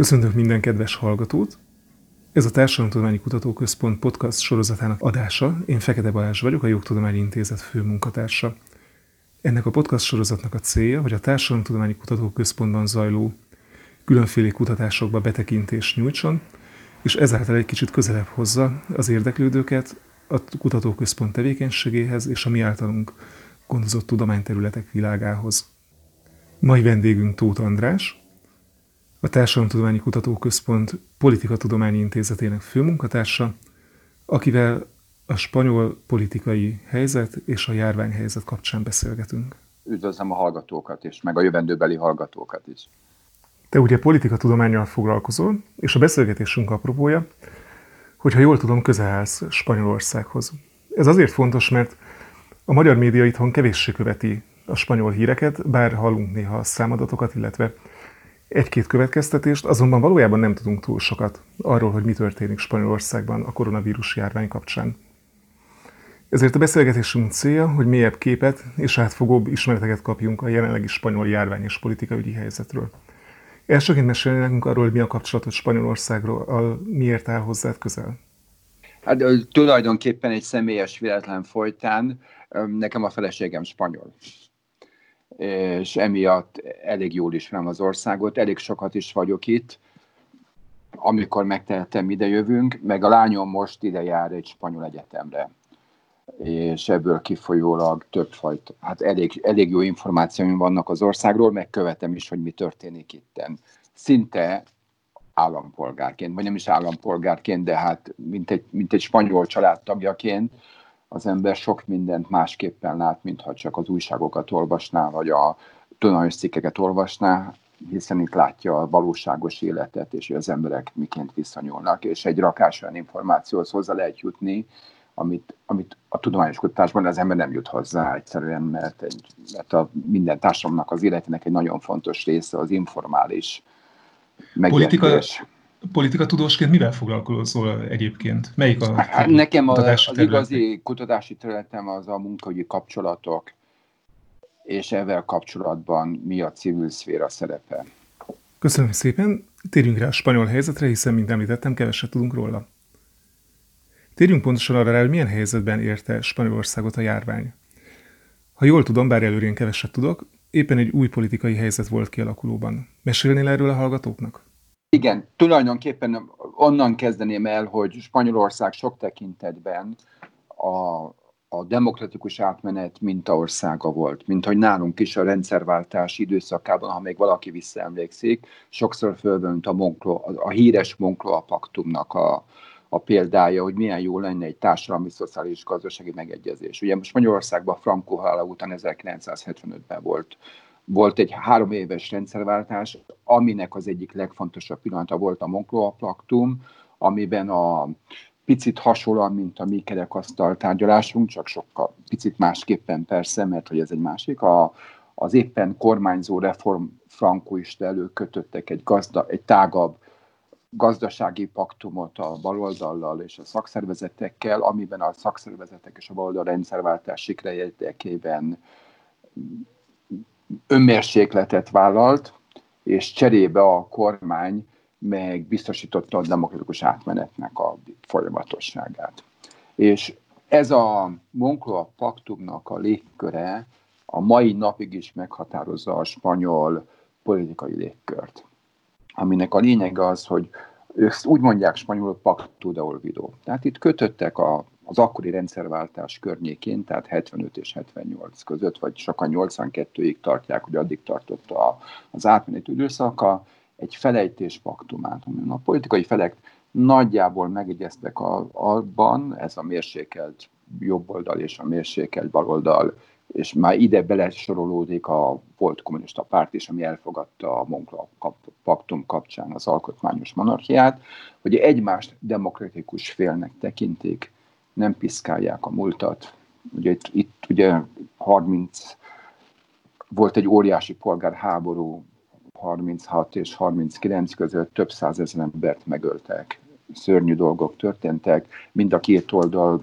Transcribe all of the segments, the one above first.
Köszöntök minden kedves hallgatót! Ez a Társadalomtudományi Kutatóközpont podcast sorozatának adása. Én Fekete Balázs vagyok, a Jogtudományi Intézet főmunkatársa. Ennek a podcast sorozatnak a célja, hogy a Társadalomtudományi Kutatóközpontban zajló különféle kutatásokba betekintést nyújtson, és ezáltal egy kicsit közelebb hozza az érdeklődőket a kutatóközpont tevékenységéhez és a mi általunk gondozott tudományterületek világához. Mai vendégünk Tóth András, a Társadalomtudományi Kutatóközpont Politikatudományi Intézetének főmunkatársa, akivel a spanyol politikai helyzet és a járványhelyzet kapcsán beszélgetünk. Üdvözlöm a hallgatókat is, meg a jövendőbeli hallgatókat is. Te ugye politikatudományjal foglalkozol, és a beszélgetésünk apropója, hogyha jól tudom, közel állsz Spanyolországhoz. Ez azért fontos, mert a magyar média itthon kevéssé követi a spanyol híreket, bár hallunk néha a számadatokat, illetve egy-két következtetést, azonban valójában nem tudunk túl sokat arról, hogy mi történik Spanyolországban a koronavírus járvány kapcsán. Ezért a beszélgetésünk célja, hogy mélyebb képet és átfogóbb ismereteket kapjunk a jelenlegi spanyol járvány és politikaügyi helyzetről. Elsőként mesélni nekünk arról, hogy mi a kapcsolatot Spanyolországról, miért áll hozzád közel? Hát tulajdonképpen egy személyes véletlen folytán nekem a feleségem spanyol és emiatt elég jól ismerem az országot, elég sokat is vagyok itt, amikor megtehetem, ide jövünk, meg a lányom most ide jár egy spanyol egyetemre, és ebből kifolyólag többfajta, hát elég, elég jó információim vannak az országról, megkövetem is, hogy mi történik itten. Szinte állampolgárként, vagy nem is állampolgárként, de hát mint egy, mint egy spanyol családtagjaként, az ember sok mindent másképpen lát, mintha csak az újságokat olvasná, vagy a tudományos cikkeket olvasná, hiszen itt látja a valóságos életet, és hogy az emberek miként viszonyulnak, és egy rakás olyan információhoz hozzá lehet jutni, amit, amit a tudományos kutatásban az ember nem jut hozzá egyszerűen, mert, egy, mert a minden társadalomnak az életének egy nagyon fontos része az informális megértés. Politika, politika tudósként mivel foglalkozol egyébként? Melyik a hát Nekem a, az terület? igazi kutatási területem az a munkaügyi kapcsolatok, és ezzel kapcsolatban mi a civil szféra szerepe. Köszönöm szépen. Térjünk rá a spanyol helyzetre, hiszen, mint említettem, keveset tudunk róla. Térjünk pontosan arra rá, hogy milyen helyzetben érte Spanyolországot a járvány. Ha jól tudom, bár előre keveset tudok, éppen egy új politikai helyzet volt kialakulóban. Mesélnél erről a hallgatóknak? Igen, tulajdonképpen onnan kezdeném el, hogy Spanyolország sok tekintetben a, a demokratikus átmenet mintaországa volt, mint hogy nálunk is a rendszerváltás időszakában, ha még valaki visszaemlékszik, sokszor fölvönt a, Monclo, a, a híres Moncloa paktumnak a, a példája, hogy milyen jó lenne egy társadalmi, szociális, gazdasági megegyezés. Ugye most Magyarországban Franco halála után 1975-ben volt volt egy három éves rendszerváltás, aminek az egyik legfontosabb pillanata volt a Moncloa Plaktum, amiben a picit hasonlóan, mint a mi kerekasztal tárgyalásunk, csak sokkal picit másképpen persze, mert hogy ez egy másik, a, az éppen kormányzó reform frankoista elő kötöttek egy, gazda, egy tágabb gazdasági paktumot a baloldallal és a szakszervezetekkel, amiben a szakszervezetek és a baloldal rendszerváltás sikre érdekében önmérsékletet vállalt, és cserébe a kormány meg biztosította a demokratikus átmenetnek a folyamatosságát. És ez a Moncloa paktumnak a légköre a mai napig is meghatározza a spanyol politikai légkört, aminek a lényege az, hogy ők úgy mondják spanyolul pacto de olvido. Tehát itt kötöttek a az akkori rendszerváltás környékén, tehát 75 és 78 között, vagy sokan 82-ig tartják, hogy addig tartott a, az átmeneti időszaka, egy felejtés paktumát, a politikai felek nagyjából megegyeztek a, abban, ez a mérsékelt jobboldal és a mérsékelt baloldal, és már ide belesorolódik a volt kommunista párt is, ami elfogadta a Moncloa paktum kapcsán az alkotmányos monarchiát, hogy egymást demokratikus félnek tekintik, nem piszkálják a múltat. Ugye itt, itt ugye 30, volt egy óriási polgárháború 36 és 39 között több százezer embert megöltek. Szörnyű dolgok történtek, mind a két oldal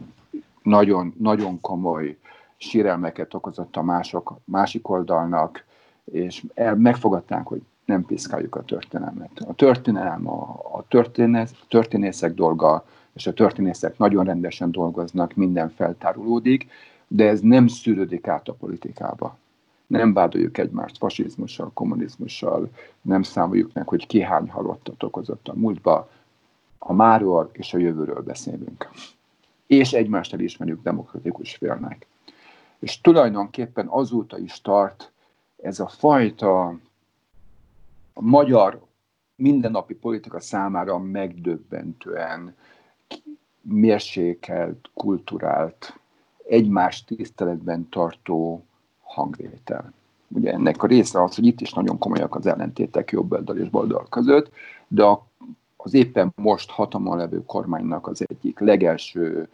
nagyon, nagyon komoly sérelmeket okozott a mások, másik oldalnak, és el, megfogadták, hogy nem piszkáljuk a történelmet. A történelem a, a történész, történészek dolga, és a történészek nagyon rendesen dolgoznak, minden feltárulódik, de ez nem szűrődik át a politikába. Nem vádoljuk egymást fasizmussal, kommunizmussal, nem számoljuk meg, hogy ki hány halottat okozott a múltba. A máról és a jövőről beszélünk. És egymást elismerjük demokratikus félnek. És tulajdonképpen azóta is tart ez a fajta a magyar mindennapi politika számára megdöbbentően mérsékelt, kulturált, egymást tiszteletben tartó hangvétel. Ugye ennek a része az, hogy itt is nagyon komolyak az ellentétek jobb oldal és baloldal között, de az éppen most hatalmon levő kormánynak az egyik legelső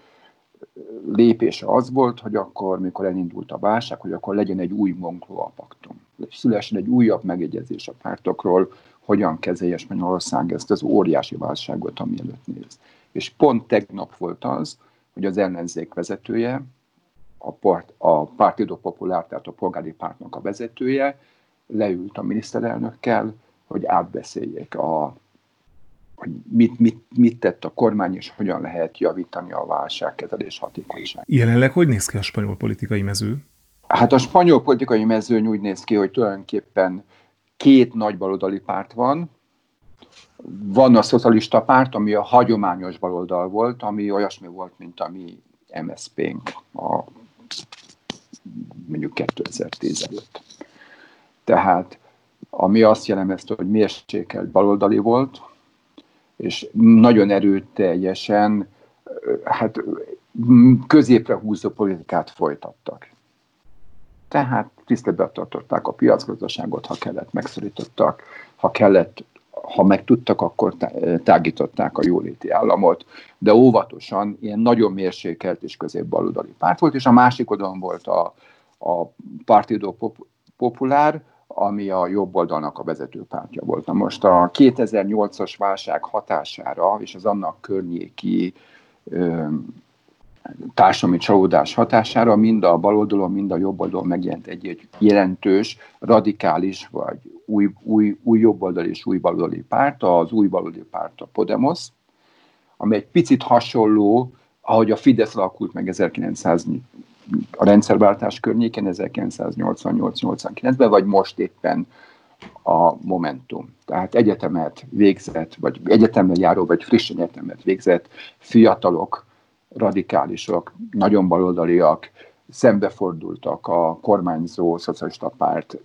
lépése az volt, hogy akkor, mikor elindult a válság, hogy akkor legyen egy új Moncloa paktum. Szülessen egy újabb megegyezés a pártokról, hogyan kezelje Spanyolország ezt az óriási válságot, ami előtt néz. És pont tegnap volt az, hogy az ellenzék vezetője, a, part, a Partido Popular, tehát a polgári pártnak a vezetője, leült a miniszterelnökkel, hogy átbeszéljék a hogy mit, mit, mit tett a kormány, és hogyan lehet javítani a válságkezelés hatékonyságát. Jelenleg hogy néz ki a spanyol politikai mező? Hát a spanyol politikai mezőny úgy néz ki, hogy tulajdonképpen két nagy baloldali párt van. Van a szocialista párt, ami a hagyományos baloldal volt, ami olyasmi volt, mint a mi MSZP-nk a mondjuk 2010 előtt. Tehát ami azt jellemezte, hogy mérsékelt baloldali volt, és nagyon erőteljesen hát középre húzó politikát folytattak. Tehát tiszteletben tartották a piacgazdaságot, ha kellett, megszorítottak, ha kellett, ha meg tudtak, akkor tágították a jóléti államot, de óvatosan, ilyen nagyon mérsékelt és középbaloldali párt volt, és a másik oldalon volt a, a Partido Popular, ami a jobb oldalnak a vezetőpártja volt. Na most a 2008-as válság hatására és az annak környéki társadalmi csalódás hatására mind a baloldalon, mind a jobb oldalon megjelent egy, egy jelentős, radikális, vagy új, új, új jobboldali és új baloldali párt, az új baloldali párt a Podemos, ami egy picit hasonló, ahogy a Fidesz alakult meg 1900 a rendszerváltás környéken 1988-89-ben, vagy most éppen a Momentum. Tehát egyetemet végzett, vagy egyetemmel járó, vagy friss egyetemet végzett fiatalok, radikálisok, nagyon baloldaliak, szembefordultak a kormányzó szocialista párt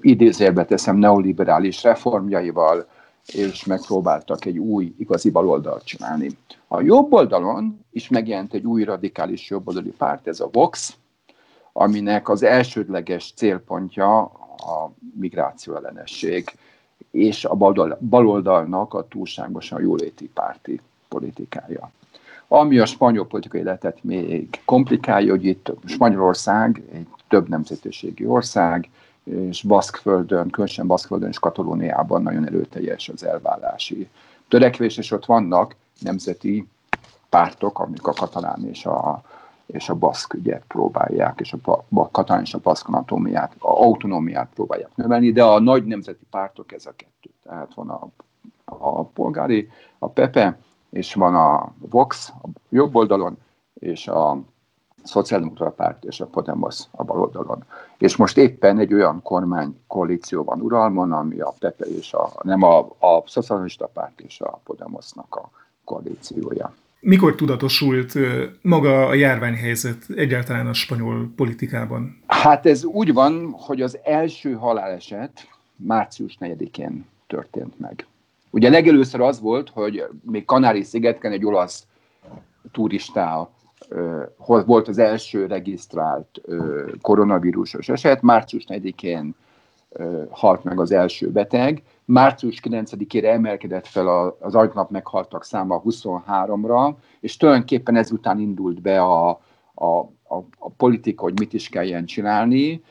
idézérbe teszem neoliberális reformjaival, és megpróbáltak egy új, igazi baloldalt csinálni. A jobb oldalon is megjelent egy új radikális jobboldali párt, ez a Vox, aminek az elsődleges célpontja a migráció ellenesség, és a baloldalnak a túlságosan jóléti párti politikája. Ami a spanyol politikai életet még komplikálja, hogy itt Spanyolország egy több nemzetiségi ország, és Baszkföldön, különösen Baszkföldön és Katalóniában nagyon erőteljes az elvállási törekvés, és ott vannak nemzeti pártok, amik a katalán és a, és a baszk ügyet próbálják, és a, a katalán és a baszk anatómiát, a autonómiát próbálják növelni, de a nagy nemzeti pártok ez a kettő. Tehát van a, a polgári, a PEPE, és van a Vox a jobb oldalon, és a Szociáldemokrata Párt és a Podemos a bal oldalon. És most éppen egy olyan kormány koalíció van uralmon, ami a PEPE és a, nem a, a Szocialista Párt és a Podemosnak a koalíciója. Mikor tudatosult maga a járványhelyzet egyáltalán a spanyol politikában? Hát ez úgy van, hogy az első haláleset március 4-én történt meg. Ugye legelőször az volt, hogy még Kanári-szigetken egy olasz turistá volt az első regisztrált koronavírusos eset, március 4-én halt meg az első beteg, március 9-ére emelkedett fel az agynap meghaltak száma 23-ra, és tulajdonképpen ezután indult be a, a, a, a politika, hogy mit is kelljen csinálni.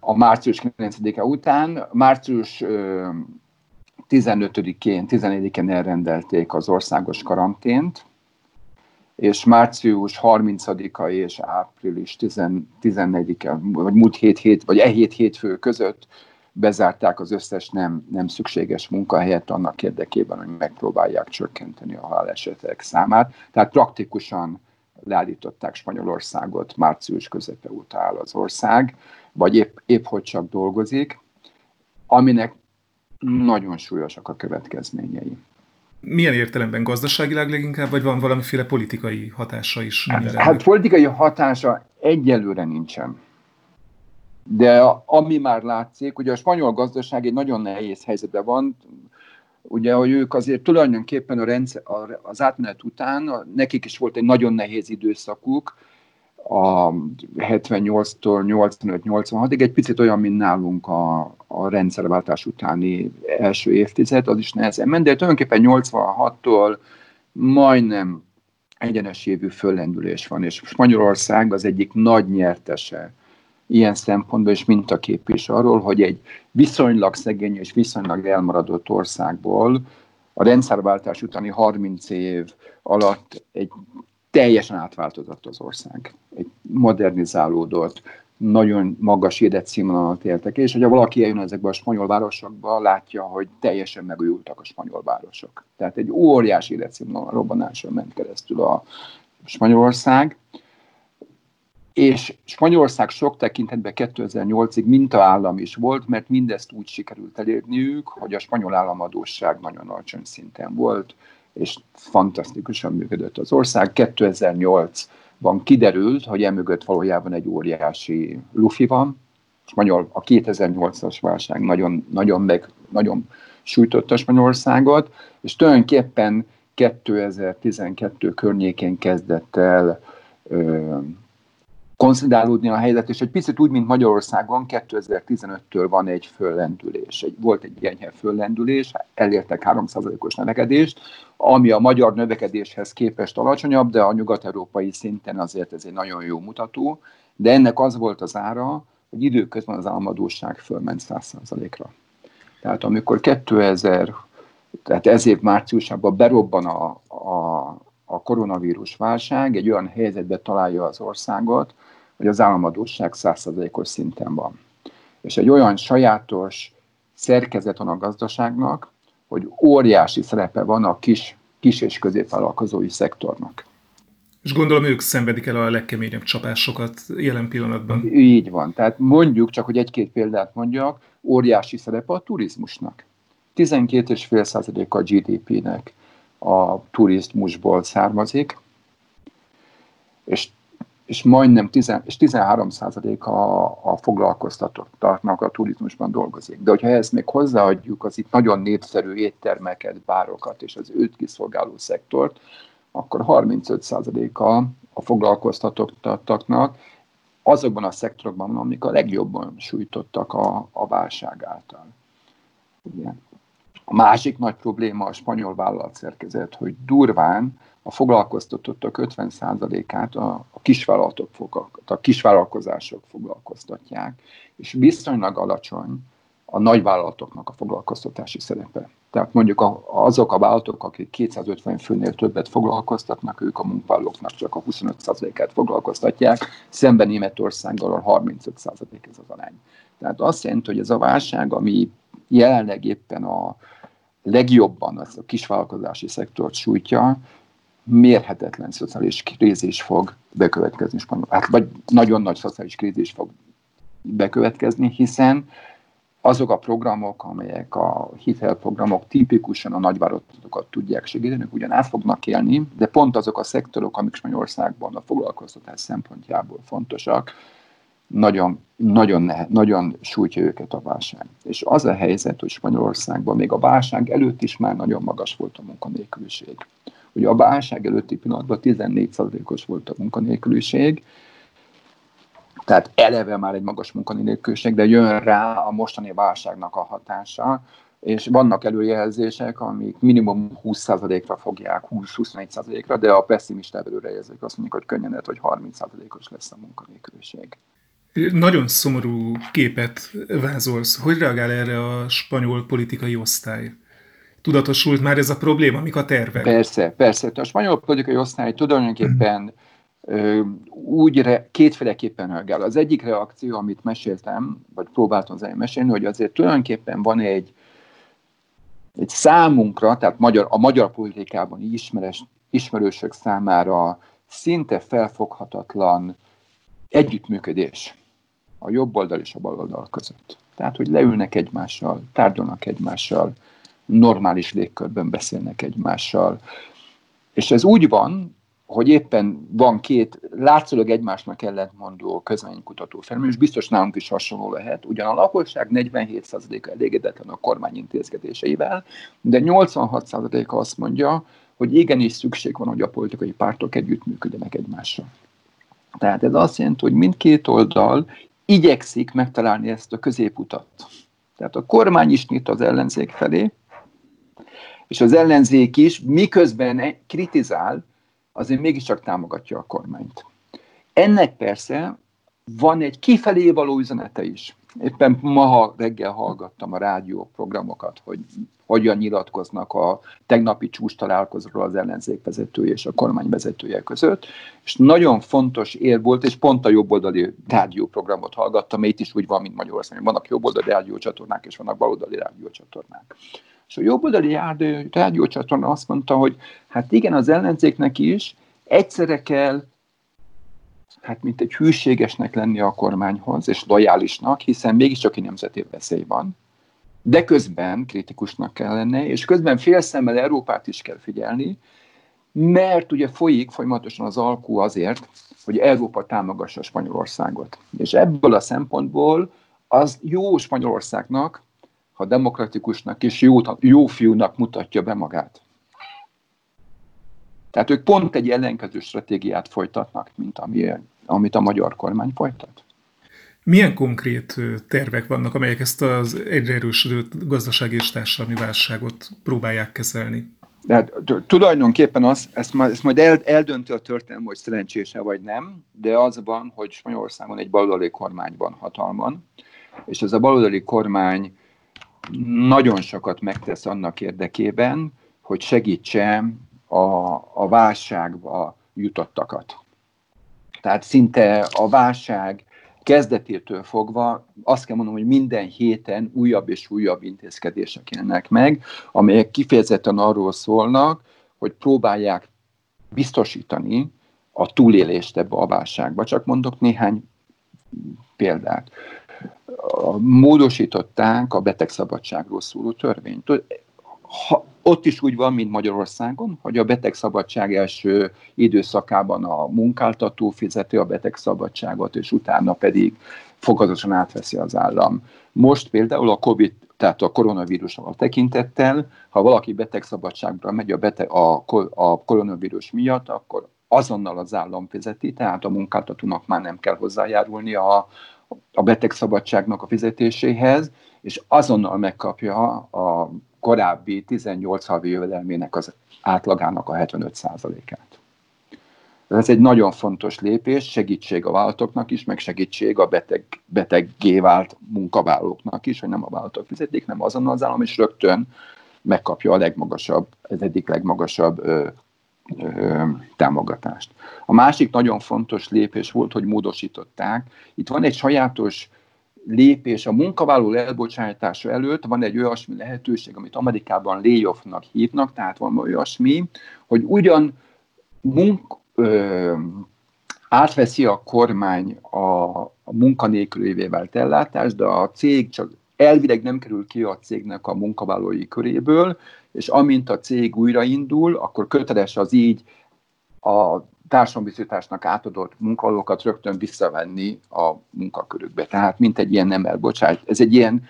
A március 9-e után, március 15-én, 14-én elrendelték az országos karantént, és március 30-a és április 14-e, vagy múlt hét hét, vagy e hét hétfő között bezárták az összes nem, nem szükséges munkahelyet annak érdekében, hogy megpróbálják csökkenteni a halálesetek számát. Tehát praktikusan leállították Spanyolországot, március közepe óta áll az ország, vagy épp, épp hogy csak dolgozik, aminek nagyon súlyosak a következményei. Milyen értelemben gazdaságilag leginkább, vagy van valamiféle politikai hatása is? Hát, hát politikai hatása egyelőre nincsen. De ami már látszik, ugye a spanyol gazdaság egy nagyon nehéz helyzetben van, ugye, hogy ők azért tulajdonképpen a rendszer, az átmenet után, nekik is volt egy nagyon nehéz időszakuk, a 78-tól 85-86-ig, egy picit olyan, mint nálunk a, a rendszerváltás utáni első évtized, az is nehezen ment, de tulajdonképpen 86-tól majdnem egyenes évű föllendülés van, és Spanyolország az egyik nagy nyertese ilyen szempontból, és mintakép is arról, hogy egy viszonylag szegény és viszonylag elmaradott országból a rendszerváltás utáni 30 év alatt egy teljesen átváltozott az ország. Modernizálódott, nagyon magas életszínvonalat éltek, és hogyha valaki eljön ezekbe a spanyol városokba, látja, hogy teljesen megújultak a spanyol városok. Tehát egy óriási életszínvonal robbanáson ment keresztül a Spanyolország, és Spanyolország sok tekintetben 2008-ig mintaállam is volt, mert mindezt úgy sikerült elérniük, hogy a spanyol államadóság nagyon alacsony szinten volt, és fantasztikusan működött az ország. 2008-ban kiderült, hogy emögött valójában egy óriási lufi van. Spanyol, a 2008-as válság nagyon, nagyon, meg, nagyon sújtotta Spanyolországot, és tulajdonképpen 2012 környékén kezdett el konszolidálódni a helyzet, és egy picit úgy, mint Magyarországon 2015-től van egy föllendülés. Egy, volt egy enyhe föllendülés, elértek 3%-os növekedést, ami a magyar növekedéshez képest alacsonyabb, de a nyugat-európai szinten azért ez egy nagyon jó mutató. De ennek az volt az ára, hogy időközben az államadóság fölment 100%-ra. Tehát amikor 2000, tehát ez év márciusában berobban a, a, a koronavírus válság, egy olyan helyzetbe találja az országot, hogy az államadóság 100%-os szinten van. És egy olyan sajátos szerkezet van a gazdaságnak, hogy óriási szerepe van a kis, kis és középvállalkozói szektornak. És gondolom ők szenvedik el a legkeményebb csapásokat jelen pillanatban. Így van. Tehát mondjuk, csak hogy egy-két példát mondjak, óriási szerepe a turizmusnak. 12,5% a GDP-nek a turizmusból származik, és és majdnem 10, és 13 a, a foglalkoztatottaknak a turizmusban dolgozik. De hogyha ezt még hozzáadjuk az itt nagyon népszerű éttermeket, bárokat és az őt kiszolgáló szektort, akkor 35 a a foglalkoztatottaknak azokban a szektorokban, amik a legjobban sújtottak a, a válság által. Ugye. A másik nagy probléma a spanyol vállalatszerkezet, hogy durván a foglalkoztatottak 50%-át a, a kisvállalatok, a kisvállalkozások foglalkoztatják, és viszonylag alacsony a nagyvállalatoknak a foglalkoztatási szerepe. Tehát mondjuk azok a vállalatok, akik 250 főnél többet foglalkoztatnak, ők a munkavállalóknak csak a 25%-át foglalkoztatják, szemben Németországgal a 35% ez az arány. Tehát azt jelenti, hogy ez a válság, ami jelenleg éppen a legjobban az a kisvállalkozási szektort sújtja, mérhetetlen szociális krízis fog bekövetkezni hát, vagy nagyon nagy szociális krízis fog bekövetkezni, hiszen azok a programok, amelyek a hitelprogramok tipikusan a nagyvállalatokat tudják segíteni, ugyan át fognak élni, de pont azok a szektorok, amik Spanyolországban a foglalkoztatás szempontjából fontosak, nagyon, nagyon, nehe, nagyon sújtja őket a válság. És az a helyzet, hogy Spanyolországban még a válság előtt is már nagyon magas volt a munkanélküliség. Ugye a válság előtti pillanatban 14%-os volt a munkanélküliség, tehát eleve már egy magas munkanélküliség, de jön rá a mostani válságnak a hatása, és vannak előjelzések, amik minimum 20%-ra fogják, 20-21%-ra, de a pessimista előrejelzők azt mondják, hogy könnyen lehet, hogy 30%-os lesz a munkanélküliség. Nagyon szomorú képet vázolsz. Hogy reagál erre a spanyol politikai osztály? Tudatosult már ez a probléma, mik a tervek? Persze, persze. A spanyol politikai osztály tulajdonképpen úgy re, kétféleképpen reagál. Az egyik reakció, amit meséltem, vagy próbáltam az mesélni, hogy azért tulajdonképpen van egy, egy számunkra, tehát magyar, a magyar politikában ismeres, ismerősök számára szinte felfoghatatlan együttműködés a jobb oldal és a bal oldal között. Tehát, hogy leülnek egymással, tárgyalnak egymással, normális légkörben beszélnek egymással. És ez úgy van, hogy éppen van két látszólag egymásnak ellentmondó közvénykutató felmérés, biztos nálunk is hasonló lehet. Ugyan a lakosság 47%-a elégedetlen a kormány intézkedéseivel, de 86%-a azt mondja, hogy igenis szükség van, hogy a politikai pártok együttműködjenek egymással. Tehát ez azt jelenti, hogy mindkét oldal igyekszik megtalálni ezt a középutat. Tehát a kormány is nyit az ellenzék felé, és az ellenzék is, miközben kritizál, azért mégiscsak támogatja a kormányt. Ennek persze van egy kifelé való üzenete is. Éppen ma reggel hallgattam a rádió programokat, hogy hogyan nyilatkoznak a tegnapi csúcs találkozóról az ellenzék vezetője és a kormány vezetője között, és nagyon fontos ér volt, és pont a jobboldali rádióprogramot hallgattam, itt is úgy van, mint Magyarországon. Vannak jobboldali rádiócsatornák, és vannak baloldali rádiócsatornák. És a jobboldali rádiócsatorna azt mondta, hogy hát igen, az ellenzéknek is egyszerre kell hát mint egy hűségesnek lenni a kormányhoz, és lojálisnak, hiszen mégiscsak egy nemzeti veszély van, de közben kritikusnak kell lenni, és közben félszemmel Európát is kell figyelni, mert ugye folyik folyamatosan az alkú azért, hogy Európa támogassa Spanyolországot. És ebből a szempontból az jó Spanyolországnak, ha demokratikusnak és jó, jó fiúnak mutatja be magát. Tehát ők pont egy ellenkező stratégiát folytatnak, mint ami, amit a magyar kormány folytat. Milyen konkrét tervek vannak, amelyek ezt az egyre erősödő gazdasági és társadalmi válságot próbálják kezelni? De tulajdonképpen az, ezt, majd, ezt majd el, eldönti a történelem, hogy szerencsése vagy nem, de az van, hogy Spanyolországon egy baloldali kormány van hatalman, és ez a baloldali kormány nagyon sokat megtesz annak érdekében, hogy segítse a, a válságba jutottakat. Tehát szinte a válság kezdetétől fogva azt kell mondom, hogy minden héten újabb és újabb intézkedések jelennek meg, amelyek kifejezetten arról szólnak, hogy próbálják biztosítani a túlélést ebbe a válságba. Csak mondok néhány példát. Módosították a betegszabadságról szóló törvényt ha, ott is úgy van, mint Magyarországon, hogy a betegszabadság első időszakában a munkáltató fizeti a betegszabadságot, és utána pedig fokozatosan átveszi az állam. Most például a COVID, tehát a koronavírusra tekintettel, ha valaki betegszabadságra megy a, beteg, a, a koronavírus miatt, akkor azonnal az állam fizeti, tehát a munkáltatónak már nem kell hozzájárulni a, a betegszabadságnak a fizetéséhez, és azonnal megkapja a korábbi 18 havi jövedelmének az átlagának a 75%-át. Ez egy nagyon fontos lépés, segítség a vállalatoknak is, meg segítség a beteg, beteggé vált munkavállalóknak is, hogy nem a vállalatok fizetik, nem azon az állam, és rögtön megkapja a legmagasabb, ez egyik legmagasabb ö, ö, támogatást. A másik nagyon fontos lépés volt, hogy módosították. Itt van egy sajátos lépés a munkavállaló elbocsátása előtt van egy olyasmi lehetőség, amit Amerikában layoffnak hívnak, tehát van olyasmi, hogy ugyan munk, ö, átveszi a kormány a, a munkanélkülévé vált ellátást, de a cég csak elvileg nem kerül ki a cégnek a munkavállalói köréből, és amint a cég újraindul, akkor köteles az így a társadalombiztosításnak átadott munkavállalókat rögtön visszavenni a munkakörükbe. Tehát mint egy ilyen nem elbocsát. Ez egy ilyen,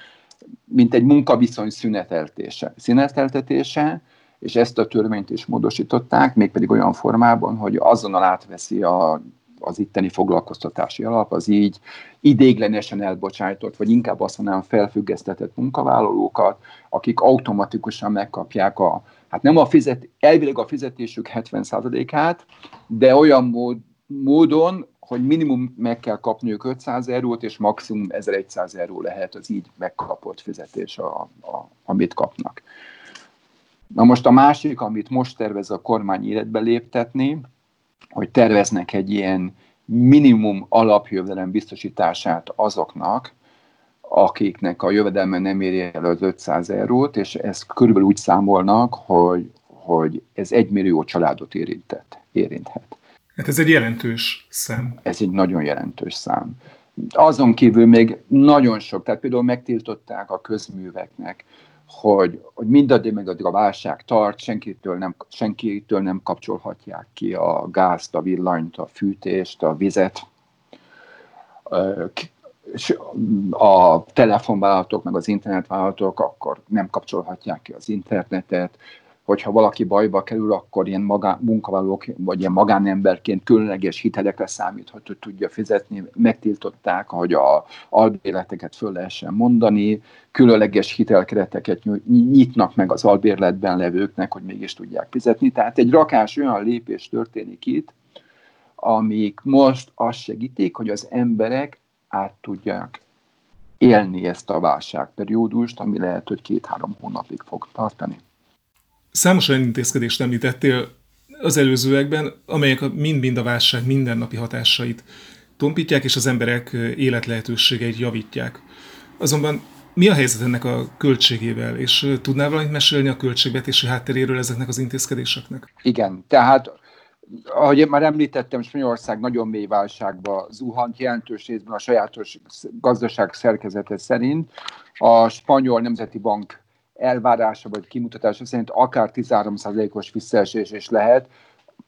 mint egy munkaviszony szüneteltése. Szüneteltetése, és ezt a törvényt is módosították, mégpedig olyan formában, hogy azonnal átveszi a, az itteni foglalkoztatási alap, az így idéglenesen elbocsájtott, vagy inkább azt mondanám felfüggesztetett munkavállalókat, akik automatikusan megkapják a hát nem a fizet, elvileg a fizetésük 70%-át, de olyan mód, módon, hogy minimum meg kell kapniuk 500 eurót, és maximum 1100 euró lehet az így megkapott fizetés, a, a, amit kapnak. Na most a másik, amit most tervez a kormány életbe léptetni, hogy terveznek egy ilyen minimum alapjövedelem biztosítását azoknak, akiknek a jövedelme nem éri el az 500 eurót, és ezt körülbelül úgy számolnak, hogy, hogy ez egy millió családot érintett, érinthet. Hát ez egy jelentős szám. Ez egy nagyon jelentős szám. Azon kívül még nagyon sok, tehát például megtiltották a közműveknek, hogy, hogy mindaddig meg addig a válság tart, senkitől nem, senkitől nem kapcsolhatják ki a gázt, a villanyt, a fűtést, a vizet. A telefonvállalatok, meg az internetvállalatok akkor nem kapcsolhatják ki az internetet, hogyha valaki bajba kerül, akkor ilyen magán, munkavállalók, vagy ilyen magánemberként különleges hitelekre számíthat, hogy tudja fizetni. Megtiltották, hogy a albérleteket föl lehessen mondani, különleges hitelkereteket nyitnak meg az albérletben levőknek, hogy mégis tudják fizetni. Tehát egy rakás olyan lépés történik itt, amik most azt segítik, hogy az emberek át tudják élni ezt a válságperiódust, ami lehet, hogy két-három hónapig fog tartani. Számos olyan intézkedést említettél az előzőekben, amelyek mind-mind a válság mindennapi hatásait tompítják, és az emberek életlehetőségeit javítják. Azonban mi a helyzet ennek a költségével, és tudnál valamit mesélni a költségvetési hátteréről ezeknek az intézkedéseknek? Igen, tehát ahogy én már említettem, Spanyolország nagyon mély válságba zuhant, jelentős részben a sajátos gazdaság szerkezete szerint. A Spanyol Nemzeti Bank elvárása vagy kimutatása szerint akár 13%-os visszaesés is lehet.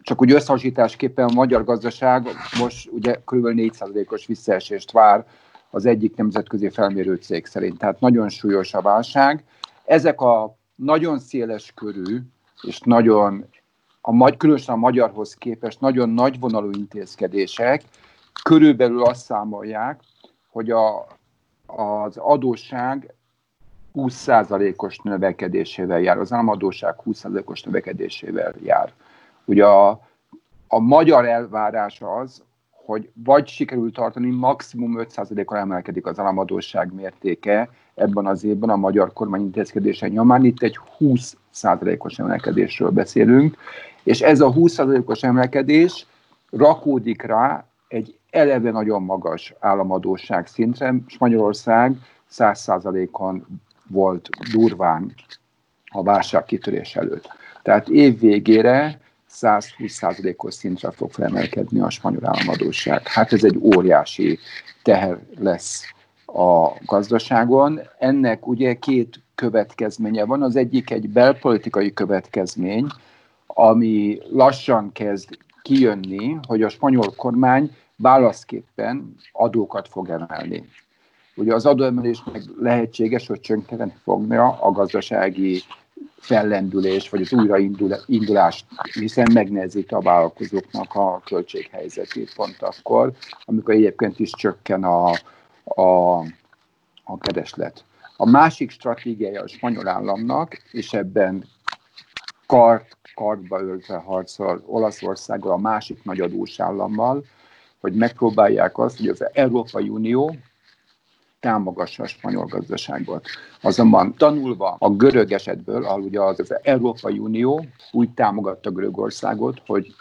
Csak úgy összehasonlításképpen a magyar gazdaság most ugye kb. 4%-os visszaesést vár az egyik nemzetközi felmérő cég szerint. Tehát nagyon súlyos a válság. Ezek a nagyon széles körű és nagyon, a, különösen a magyarhoz képest nagyon nagyvonalú intézkedések körülbelül azt számolják, hogy a, az adósság 20%-os növekedésével jár, az államadóság 20%-os növekedésével jár. Ugye a, a magyar elvárás az, hogy vagy sikerül tartani, maximum 5%-kal emelkedik az államadóság mértéke ebben az évben a magyar kormány intézkedése nyomán. Itt egy 20%-os emelkedésről beszélünk, és ez a 20%-os emelkedés rakódik rá egy eleve nagyon magas államadóság szintre. Magyarország 100%-on volt durván a válság kitörés előtt. Tehát év végére 120%-os szintre fog felemelkedni a spanyol államadóság. Hát ez egy óriási teher lesz a gazdaságon. Ennek ugye két következménye van. Az egyik egy belpolitikai következmény, ami lassan kezd kijönni, hogy a spanyol kormány válaszképpen adókat fog emelni. Ugye az adóemelés meg lehetséges, hogy csönkenteni fogja a gazdasági fellendülés, vagy az újraindulást, hiszen megnehezíti a vállalkozóknak a költséghelyzetét pont akkor, amikor egyébként is csökken a, a, a kereslet. A másik stratégiája a spanyol államnak, és ebben kart, kartba öltve harcol Olaszországgal, a másik nagy adós állammal, hogy megpróbálják azt, hogy az Európai Unió támogassa a spanyol gazdaságot. Azonban tanulva a görög esetből, ahol ugye az, Európai Unió úgy támogatta Görögországot, hogy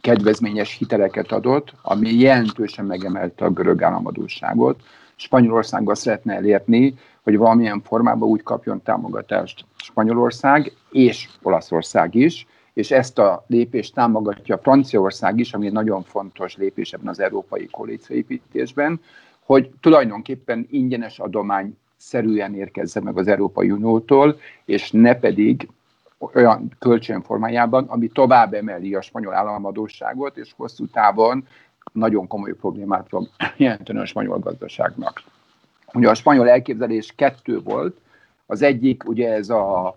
kedvezményes hiteleket adott, ami jelentősen megemelte a görög államadóságot. Spanyolországgal szeretne elérni, hogy valamilyen formában úgy kapjon támogatást Spanyolország és Olaszország is, és ezt a lépést támogatja Franciaország is, ami egy nagyon fontos lépés ebben az európai koalícióépítésben, hogy tulajdonképpen ingyenes adomány szerűen érkezzen meg az Európai Uniótól, és ne pedig olyan kölcsönformájában, ami tovább emeli a spanyol államadóságot, és hosszú távon nagyon komoly problémát fog jelenteni a spanyol gazdaságnak. Ugye a spanyol elképzelés kettő volt, az egyik ugye ez a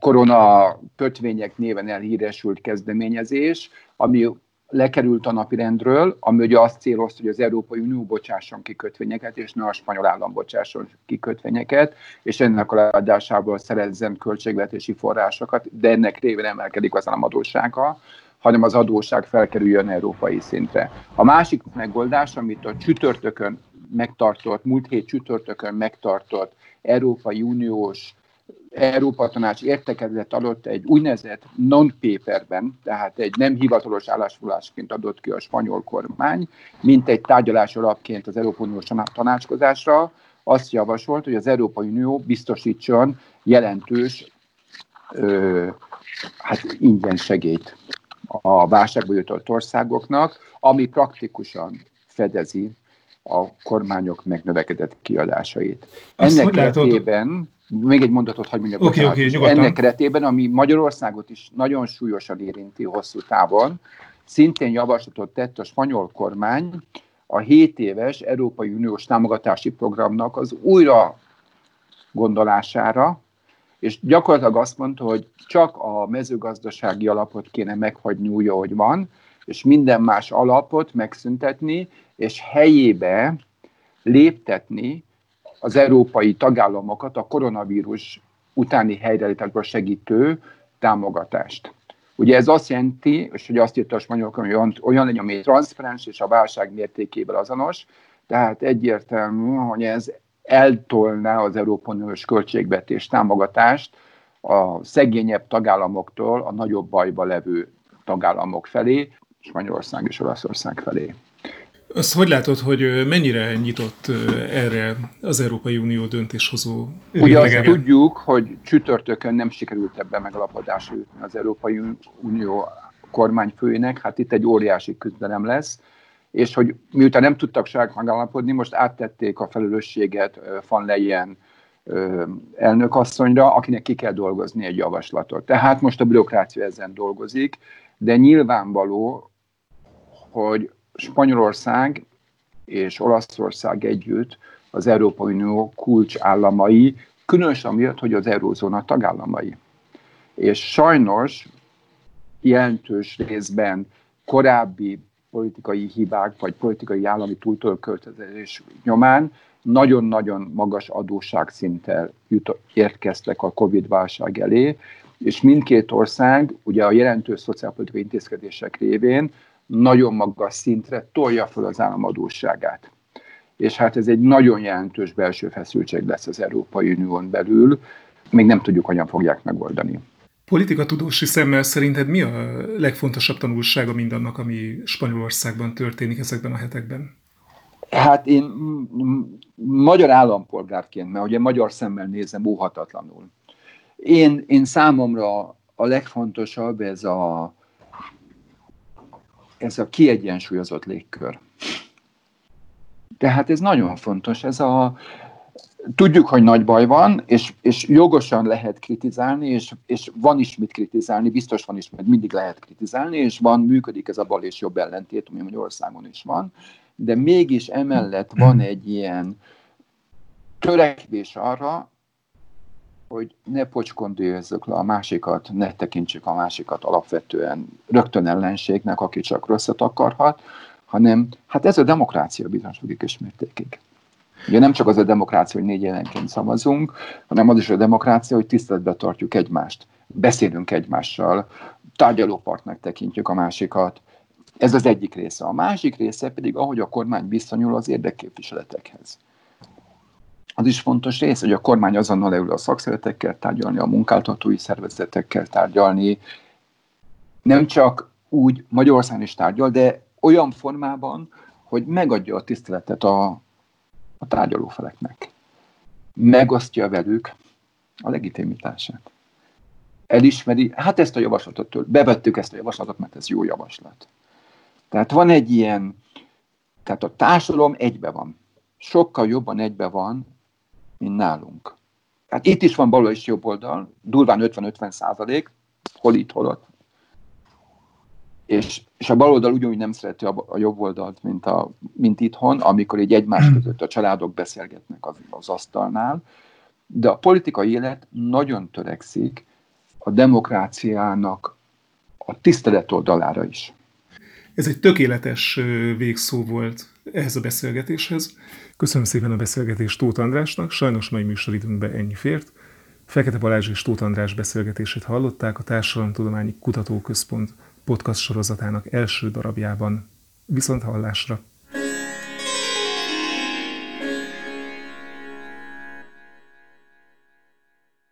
korona kötvények néven elhíresült kezdeményezés, ami lekerült a napirendről, ami ugye azt célozta, hogy az Európai Unió bocsásson ki kötvényeket, és ne a spanyol állam bocsásson ki kötvényeket, és ennek a leadásából szerezzen költségvetési forrásokat, de ennek révén emelkedik az államadósága, hanem az adóság felkerüljön európai szintre. A másik megoldás, amit a csütörtökön megtartott, múlt hét csütörtökön megtartott Európai Uniós Európa Tanács értekezlet adott egy úgynevezett non-paperben, tehát egy nem hivatalos állásfoglalásként adott ki a spanyol kormány, mint egy tárgyalás alapként az Európai Uniós tanácskozásra, azt javasolt, hogy az Európai Unió biztosítson jelentős ö, hát ingyen segélyt a válságba jutott országoknak, ami praktikusan fedezi a kormányok megnövekedett kiadásait. Azt Ennek keretében, még egy mondatot hagyj mondjak, okay, okay, ennek keretében, ami Magyarországot is nagyon súlyosan érinti hosszú távon, szintén javaslatot tett a spanyol kormány a 7 éves Európai Uniós támogatási programnak az újra gondolására, és gyakorlatilag azt mondta, hogy csak a mezőgazdasági alapot kéne meghagyni úgy, ahogy van, és minden más alapot megszüntetni, és helyébe léptetni az európai tagállamokat a koronavírus utáni helyreállításban segítő támogatást. Ugye ez azt jelenti, és hogy azt írta a spanyol, hogy olyan, olyan legyen, ami transzparens és a válság mértékével azonos, tehát egyértelmű, hogy ez eltolná az Európai Uniós költségvetés támogatást a szegényebb tagállamoktól a nagyobb bajba levő tagállamok felé, Spanyolország és Olaszország felé. Azt hogy látod, hogy mennyire nyitott erre az Európai Unió döntéshozó Ugye azt tudjuk, hogy csütörtökön nem sikerült ebben megalapodásra jutni az Európai Unió kormányfőjének, hát itt egy óriási küzdelem lesz, és hogy miután nem tudtak saját megállapodni, most áttették a felelősséget Van Leyen elnökasszonyra, akinek ki kell dolgozni egy javaslatot. Tehát most a bürokrácia ezen dolgozik, de nyilvánvaló, hogy Spanyolország és Olaszország együtt az Európai Unió kulcsállamai, különösen miatt, hogy az eurózóna tagállamai. És sajnos jelentős részben korábbi politikai hibák, vagy politikai állami túltölköltözés nyomán nagyon-nagyon magas adósságszinttel érkeztek a Covid-válság elé, és mindkét ország ugye a jelentős szociálpolitikai intézkedések révén nagyon magas szintre tolja fel az államadóságát. És hát ez egy nagyon jelentős belső feszültség lesz az Európai Unión belül, még nem tudjuk, hogyan fogják megoldani. Politika tudósi szemmel szerinted mi a legfontosabb tanulsága mindannak, ami Spanyolországban történik ezekben a hetekben? Hát én magyar állampolgárként, mert ugye magyar szemmel nézem óhatatlanul. Én, én számomra a legfontosabb ez a, ez a kiegyensúlyozott légkör. Tehát ez nagyon fontos, ez a, tudjuk, hogy nagy baj van, és, és jogosan lehet kritizálni, és, és van is mit kritizálni, biztos van is, mert mindig lehet kritizálni, és van, működik ez a bal és jobb ellentét, ami Magyarországon is van, de mégis emellett van egy ilyen törekvés arra, hogy ne pocskondőzzük le a másikat, ne tekintsük a másikat alapvetően rögtön ellenségnek, aki csak rosszat akarhat, hanem hát ez a demokrácia bizonyos mértékig. Ugye nem csak az a demokrácia, hogy négy jelenként szavazunk, hanem az is a demokrácia, hogy tiszteletbe tartjuk egymást, beszélünk egymással, tárgyalópartnak tekintjük a másikat. Ez az egyik része. A másik része pedig, ahogy a kormány viszonyul az érdekképviseletekhez. Az is fontos rész, hogy a kormány azonnal leül a szakszeretekkel tárgyalni, a munkáltatói szervezetekkel tárgyalni, nem csak úgy Magyarországon is tárgyal, de olyan formában, hogy megadja a tiszteletet a, a tárgyalófeleknek. Megosztja velük a legitimitását. Elismeri, hát ezt a javaslatot től, bevettük ezt a javaslatot, mert ez jó javaslat. Tehát van egy ilyen, tehát a társadalom egybe van. Sokkal jobban egybe van, mint nálunk. Hát itt is van bal és jobb oldal, durván 50-50 százalék, hol itt, hol ott és, és a baloldal ugyanúgy nem szereti a, a jobb oldalt, mint, a, mint itthon, amikor így egymás hmm. között a családok beszélgetnek az, az asztalnál, de a politikai élet nagyon törekszik a demokráciának a tisztelet oldalára is. Ez egy tökéletes végszó volt ehhez a beszélgetéshez. Köszönöm szépen a beszélgetést Tóth Andrásnak, sajnos mai műsoridőnkben ennyi fért. Fekete Balázs és Tóth András beszélgetését hallották a Társadalomtudományi Kutatóközpont podcast sorozatának első darabjában. Viszont hallásra!